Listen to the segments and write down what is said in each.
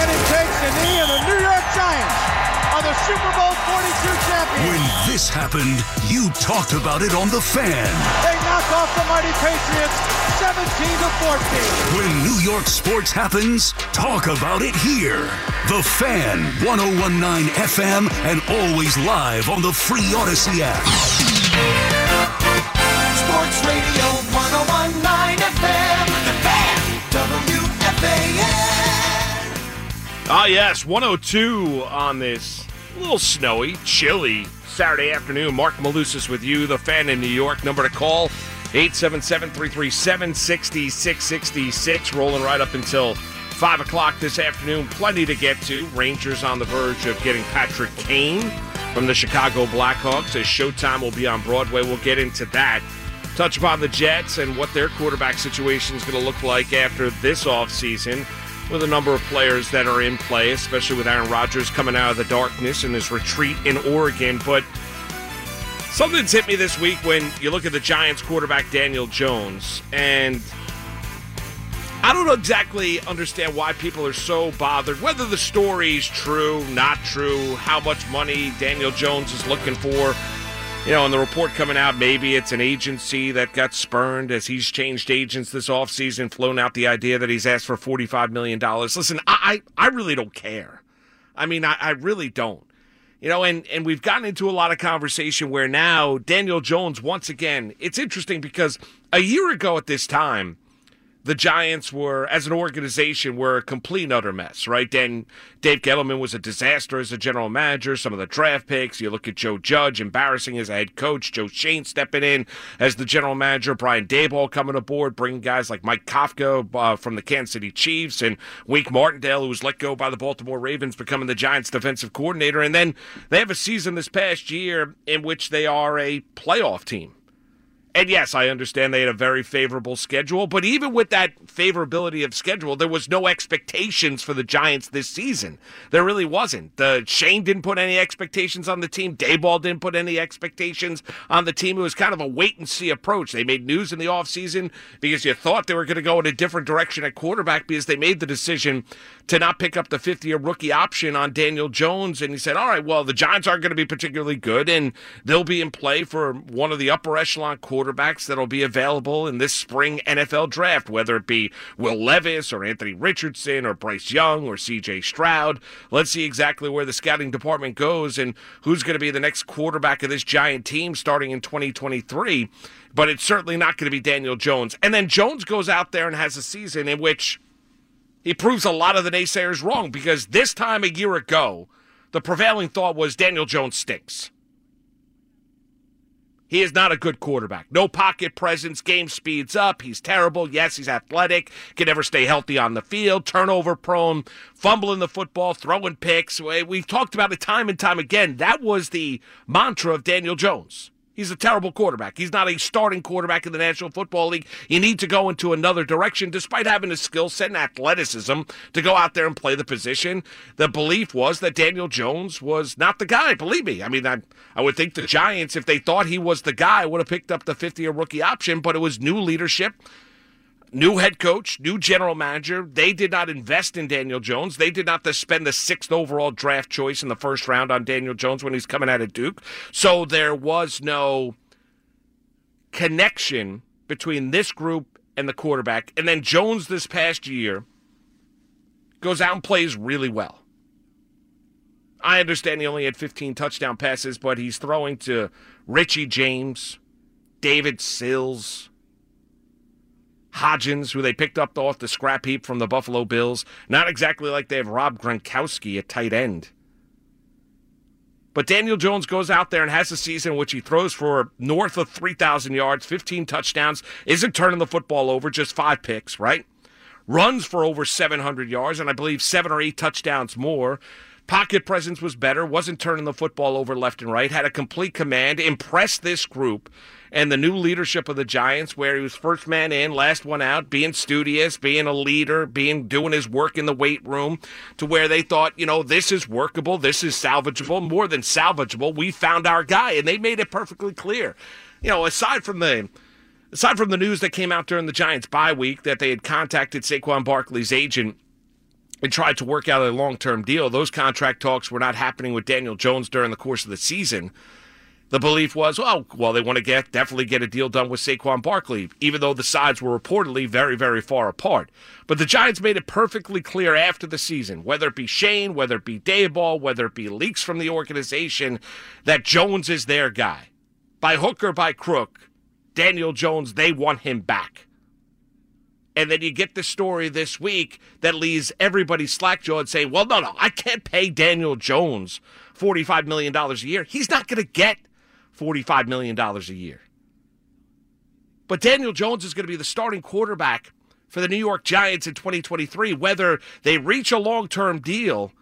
And he takes the knee, and the New York Giants are the Super Bowl 42 champions. When this happened, you talked about it on The Fan. They knock off the mighty Patriots 17 to 14. When New York sports happens, talk about it here. The Fan, 1019 FM, and always live on the free Audacy app. Sports Radio Ah, yes, 102 on this little snowy, chilly Saturday afternoon. Marc Malusis with you, the fan in New York. Number to call 877 337 6666. Rolling right up until 5 o'clock this afternoon. Plenty to get to. Rangers on the verge of getting Patrick Kane from the Chicago Blackhawks as Showtime will be on Broadway. We'll get into that. Touch upon the Jets and what their quarterback situation is going to look like after this offseason with a number of players that are in play, especially with Aaron Rodgers coming out of the darkness in his retreat in Oregon. But something's hit me this week when you look at the Giants quarterback Daniel Jones, and I don't exactly understand why people are so bothered, whether the story's true, not true, how much money Daniel Jones is looking for. You know, and the report coming out, maybe it's an agency that got spurned as he's changed agents this offseason, flown out the idea that he's asked for $45 million. Listen, I, I really don't care. I mean, I, I really don't. You know, and, and we've gotten into a lot of conversation where now Daniel Jones, once again, it's interesting because a year ago at this time, the Giants were, as an organization, were a complete utter mess, right? Then Dave Gettleman was a disaster as a general manager. Some of the draft picks, you look at Joe Judge, embarrassing as a head coach. Joe Schoen stepping in as the general manager. Brian Daboll coming aboard, bringing guys like Mike Kafka uh, from the Kansas City Chiefs and Wink Martindale, who was let go by the Baltimore Ravens, becoming the Giants' defensive coordinator. And then they have a season this past year in which they are a playoff team. And yes, I understand they had a very favorable schedule, but even with that favorability of schedule, there was no expectations for the Giants this season. There really wasn't. The Schoen didn't put any expectations on the team. Daboll didn't put any expectations on the team. It was kind of a wait and see approach. They made news in the offseason because you thought they were going to go in a different direction at quarterback because they made the decision to not pick up the fifth year rookie option on Daniel Jones. And he said, all right, well, the Giants aren't going to be particularly good, and they'll be in play for one of the upper echelon quarterbacks that'll be available in this spring NFL draft, whether it be Will Levis or Anthony Richardson or Bryce Young or CJ Stroud. Let's see exactly where the scouting department goes and who's going to be the next quarterback of this giant team starting in 2023. But it's certainly not going to be Daniel Jones. And then Jones goes out there and has a season in which he proves a lot of the naysayers wrong because this time a year ago, the prevailing thought was Daniel Jones stinks. He is not a good quarterback. No pocket presence. Game speeds up. He's terrible. Yes, he's athletic. Can never stay healthy on the field. Turnover prone. Fumbling the football. Throwing picks. We've talked about it time and time again. That was the mantra of Daniel Jones. He's a terrible quarterback. He's not a starting quarterback in the National Football League. You need to go into another direction, despite having a skill set and athleticism to go out there and play the position. The belief was that Daniel Jones was not the guy. Believe me. I mean, I, I would think the Giants, if they thought he was the guy, would have picked up the 50 year rookie option, but it was new leadership new head coach, new general manager. They did not invest in Daniel Jones. They did not spend the sixth overall draft choice in the first round on Daniel Jones when he's coming out of Duke. So there was no connection between this group and the quarterback. And then Jones this past year goes out and plays really well. I understand he only had 15 touchdown passes, but he's throwing to Richie James, David Sills, Hodgins, who they picked up off the scrap heap from the Buffalo Bills. Not exactly like they have Rob Gronkowski at tight end. But Daniel Jones goes out there and has a season in which he throws for north of 3,000 yards, 15 touchdowns, isn't turning the football over, just five picks, right? Runs for over 700 yards, and I believe seven or eight touchdowns more. Pocket presence was better, wasn't turning the football over left and right, had a complete command, impressed this group and the new leadership of the Giants, where he was first man in, last one out, being studious, being a leader, being doing his work in the weight room, to where they thought, you know, this is workable, this is salvageable, more than salvageable. We found our guy, and they made it perfectly clear. You know, aside from the aside from the news that came out during the Giants bye week that they had contacted Saquon Barkley's agent and tried to work out a long term deal. Those contract talks were not happening with Daniel Jones during the course of the season. The belief was, well, well, they want to get definitely get a deal done with Saquon Barkley, even though the sides were reportedly very, very far apart. But the Giants made it perfectly clear after the season, whether it be Schoen, whether it be Daboll, whether it be leaks from the organization, that Jones is their guy. By hook or by crook, Daniel Jones, they want him back. And then you get the story this week that leaves everybody slack-jawed saying, well, no, no, I can't pay Daniel Jones $45 million a year. He's not going to get $45 million a year. But Daniel Jones is going to be the starting quarterback for the New York Giants in 2023, whether they reach a long-term deal –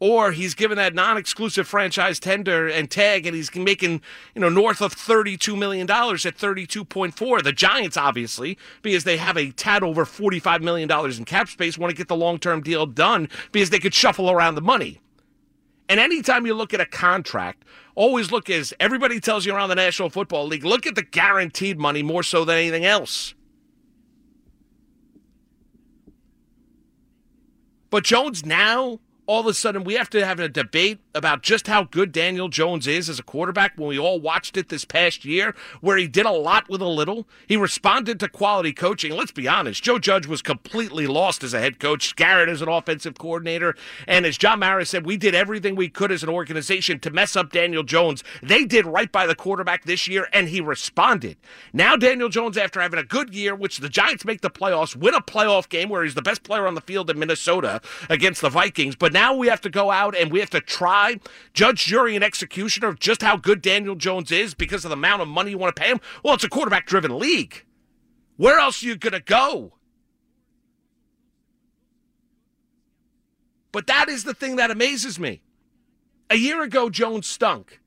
or he's given that non-exclusive franchise tender and tag and he's making you know north of 32 million dollars at 32.4 the giants obviously because they have a tad over 45 million dollars in cap space want to get the long-term deal done because they could shuffle around the money. And anytime you look at a contract always look as everybody tells you around the national football league look at the guaranteed money more so than anything else. But jones now all of a sudden we have to have a debate about just how good Daniel Jones is as a quarterback when we all watched it this past year, where he did a lot with a little. He responded to quality coaching. Let's be honest, Joe Judge was completely lost as a head coach, Garrett as an offensive coordinator, and as John Mara said, we did everything we could as an organization to mess up Daniel Jones. They did right by the quarterback this year, and he responded. Now Daniel Jones, after having a good year, which the Giants make the playoffs, win a playoff game where he's the best player on the field in Minnesota against the Vikings, but now we have to go out and we have to try, judge, jury, and executioner of just how good Daniel Jones is because of the amount of money you want to pay him. Well, it's a quarterback driven league. Where else are you going to go? But that is the thing that amazes me. A year ago, Jones stunk.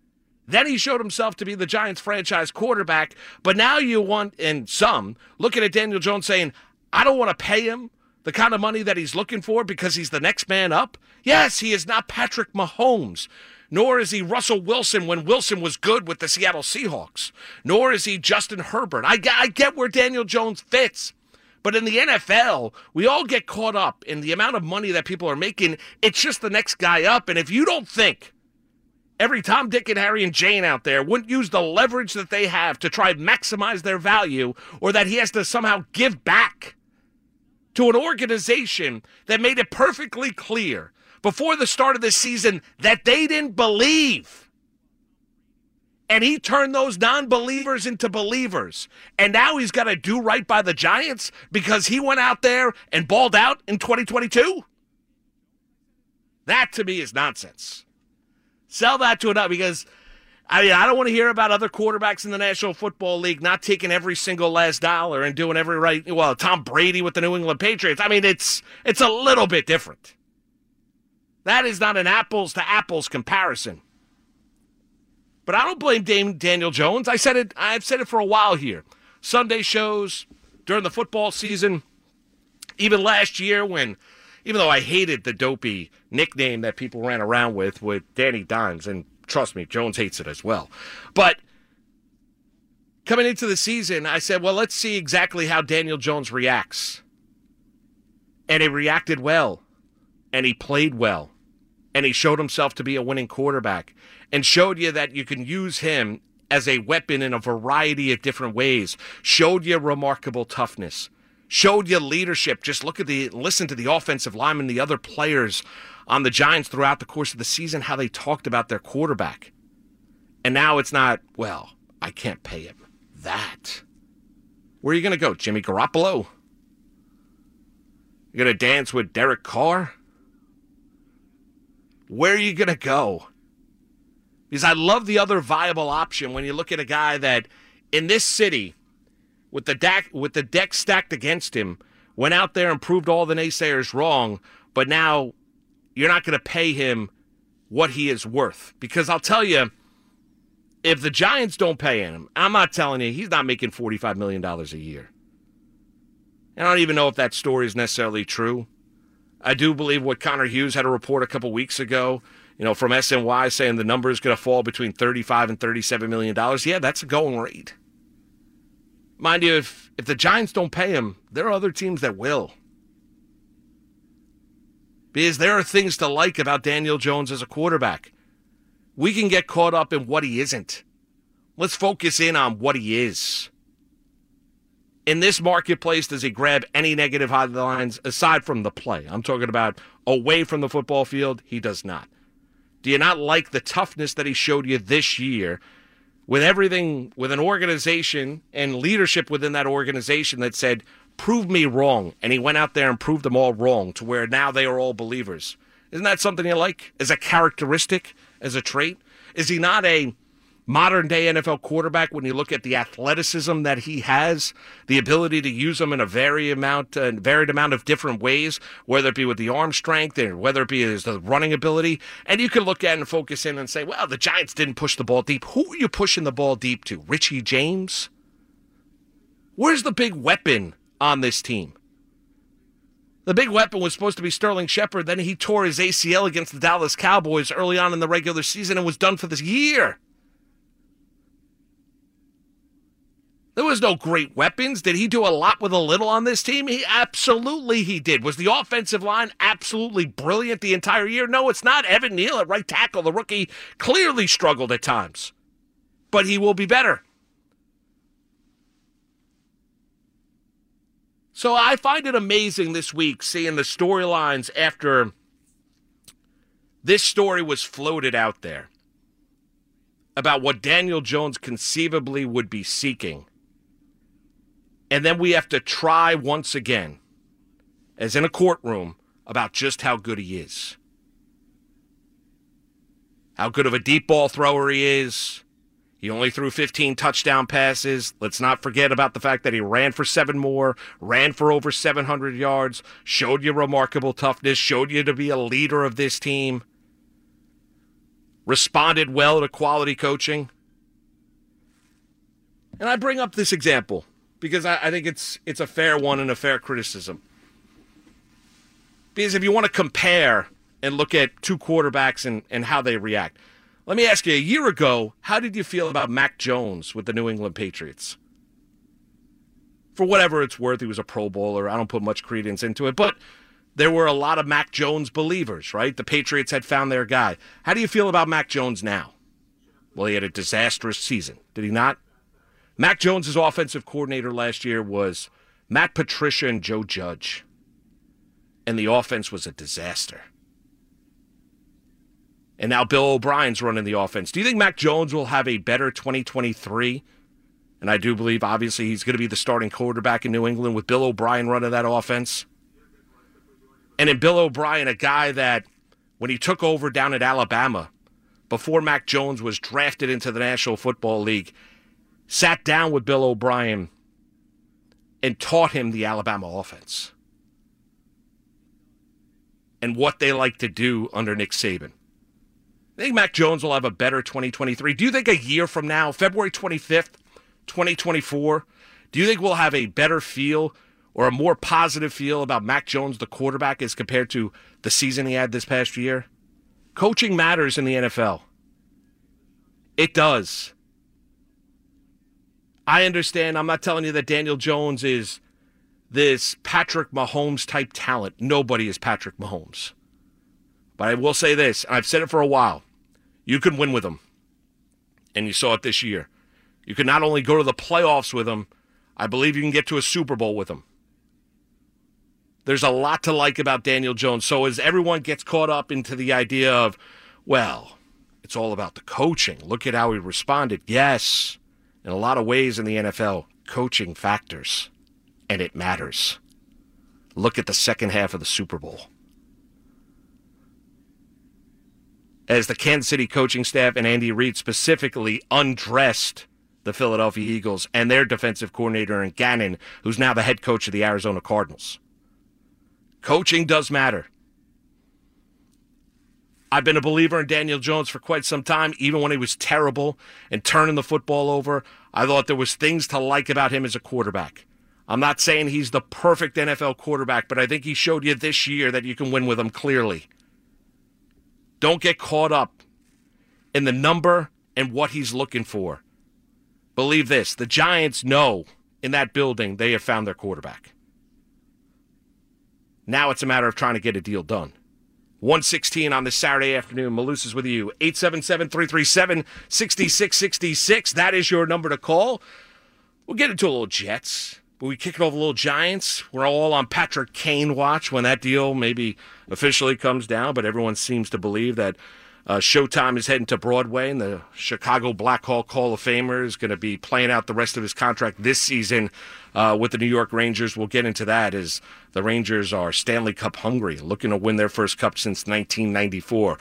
Then he showed himself to be the Giants franchise quarterback. But now you want, and some, looking at Daniel Jones saying, I don't want to pay him the kind of money that he's looking for because he's the next man up? Yes, he is not Patrick Mahomes. Nor is he Russell Wilson when Wilson was good with the Seattle Seahawks. Nor is he Justin Herbert. I, I get where Daniel Jones fits. But in the NFL, we all get caught up in the amount of money that people are making. It's just the next guy up. And if you don't think every Tom, Dick, and Harry and Jane out there wouldn't use the leverage that they have to try maximize their value, or that he has to somehow give back to an organization that made it perfectly clear before the start of the season that they didn't believe. And he turned those non believers into believers. And now he's got to do right by the Giants because he went out there and balled out in 2022? That to me is nonsense. Sell that to another because I mean, I don't want to hear about other quarterbacks in the National Football League not taking every single last dollar and doing every right. Well, Tom Brady with the New England Patriots. I mean, it's it's a little bit different. That is not an apples to apples comparison. But I don't blame Dame Daniel Jones. I said it. I've said it for a while here. Sunday shows during the football season, even last year when even though I hated the dopey nickname that people ran around with with Danny Dimes, and trust me, Jones hates it as well. But coming into the season, I said, well, let's see exactly how Daniel Jones reacts. And he reacted well, and he played well, and he showed himself to be a winning quarterback, and showed you that you can use him as a weapon in a variety of different ways, showed you remarkable toughness showed you leadership. Just look at the listen to the offensive linemen, the other players on the Giants throughout the course of the season, how they talked about their quarterback. And now it's not, well, I can't pay him. That. Where are you going to go, Jimmy Garoppolo? You're going to dance with Derek Carr? Where are you going to go? Because I love the other viable option when you look at a guy that in this city with the deck with the deck stacked against him, went out there and proved all the naysayers wrong, but now you're not going to pay him what he is worth. Because I'll tell you, if the Giants don't pay him, I'm not telling you he's not making $45 million a year. And I don't even know if that story is necessarily true. I do believe what Connor Hughes had a report a couple weeks ago, you know, from SNY saying the number is going to fall between 35 and 37 million dollars. Yeah, that's a going rate. Mind you, if, if the Giants don't pay him, there are other teams that will. Because there are things to like about Daniel Jones as a quarterback. We can get caught up in what he isn't. Let's focus in on what he is. In this marketplace, does he grab any negative headlines aside from the play? I'm talking about away from the football field. He does not. Do you not like the toughness that he showed you this year with everything, with an organization and leadership within that organization that said, prove me wrong. And he went out there and proved them all wrong to where now they are all believers. Isn't that something you like as a characteristic, as a trait? Is he not a modern day NFL quarterback when you look at the athleticism that he has, the ability to use them in a very amount, uh, varied amount of different ways, whether it be with the arm strength or whether it be his the running ability, and you can look at and focus in and say, well, the Giants didn't push the ball deep. Who are you pushing the ball deep to? Richie James? Where's the big weapon on this team? The big weapon was supposed to be Sterling Shepard. Then he tore his ACL against the Dallas Cowboys early on in the regular season and was done for this year. There was no great weapons. Did he do a lot with a little on this team? He absolutely he did. Was the offensive line absolutely brilliant the entire year? No, it's not. Evan Neal at right tackle, the rookie, clearly struggled at times. But he will be better. So I find it amazing this week seeing the storylines after this story was floated out there about what Daniel Jones conceivably would be seeking and then we have to try once again, as in a courtroom, about just how good he is. How good of a deep ball thrower he is. He only threw 15 touchdown passes. Let's not forget about the fact that he ran for seven more, ran for over 700 yards, showed you remarkable toughness, showed you to be a leader of this team, responded well to quality coaching. And I bring up this example because I, I think it's it's a fair one and a fair criticism. Because if you want to compare and look at two quarterbacks and, and how they react, let me ask you: a year ago, how did you feel about Mac Jones with the New England Patriots? For whatever it's worth, he was a Pro Bowler. I don't put much credence into it, but there were a lot of Mac Jones believers, right? The Patriots had found their guy. How do you feel about Mac Jones now? Well, he had a disastrous season, did he not? Mac Jones's offensive coordinator last year was Matt Patricia and Joe Judge. And the offense was a disaster. And now Bill O'Brien's running the offense. Do you think Mac Jones will have a better 2023? And I do believe, obviously, he's going to be the starting quarterback in New England with Bill O'Brien running that offense. And in Bill O'Brien, a guy that, when he took over down at Alabama, before Mac Jones was drafted into the National Football League, sat down with Bill O'Brien and taught him the Alabama offense and what they like to do under Nick Saban. I think Mac Jones will have a better 2023. Do you think a year from now, February 25th, 2024, do you think we'll have a better feel or a more positive feel about Mac Jones, the quarterback, as compared to the season he had this past year? Coaching matters in the NFL. It does. I understand. I'm not telling you that Daniel Jones is this Patrick Mahomes type talent. Nobody is Patrick Mahomes. But I will say this, and I've said it for a while. You can win with them. And you saw it this year. You can not only go to the playoffs with them, I believe you can get to a Super Bowl with them. There's a lot to like about Daniel Jones. So as everyone gets caught up into the idea of, well, it's all about the coaching. Look at how he responded. Yes in a lot of ways in the NFL, coaching factors, and it matters. Look at the second half of the Super Bowl. As the Kansas City coaching staff and Andy Reid specifically undressed the Philadelphia Eagles and their defensive coordinator and Gannon, who's now the head coach of the Arizona Cardinals. Coaching does matter. I've been a believer in Daniel Jones for quite some time, even when he was terrible and turning the football over. I thought there was things to like about him as a quarterback. I'm not saying he's the perfect NFL quarterback, but I think he showed you this year that you can win with him clearly. Don't get caught up in the number and what he's looking for. Believe this the Giants know in that building they have found their quarterback. Now it's a matter of trying to get a deal done. 116 on this Saturday afternoon. Malusis with you. 877 337 6666. That is your number to call. We'll get into a little Jets, but we kick it over little Giants. We're all on Patrick Kane watch when that deal maybe officially comes down, but everyone seems to believe that uh, Showtime is heading to Broadway, and the Chicago Blackhawk Hall of Famer is going to be playing out the rest of his contract this season uh, with the New York Rangers. We'll get into that as the Rangers are Stanley Cup hungry, looking to win their first cup since 1994.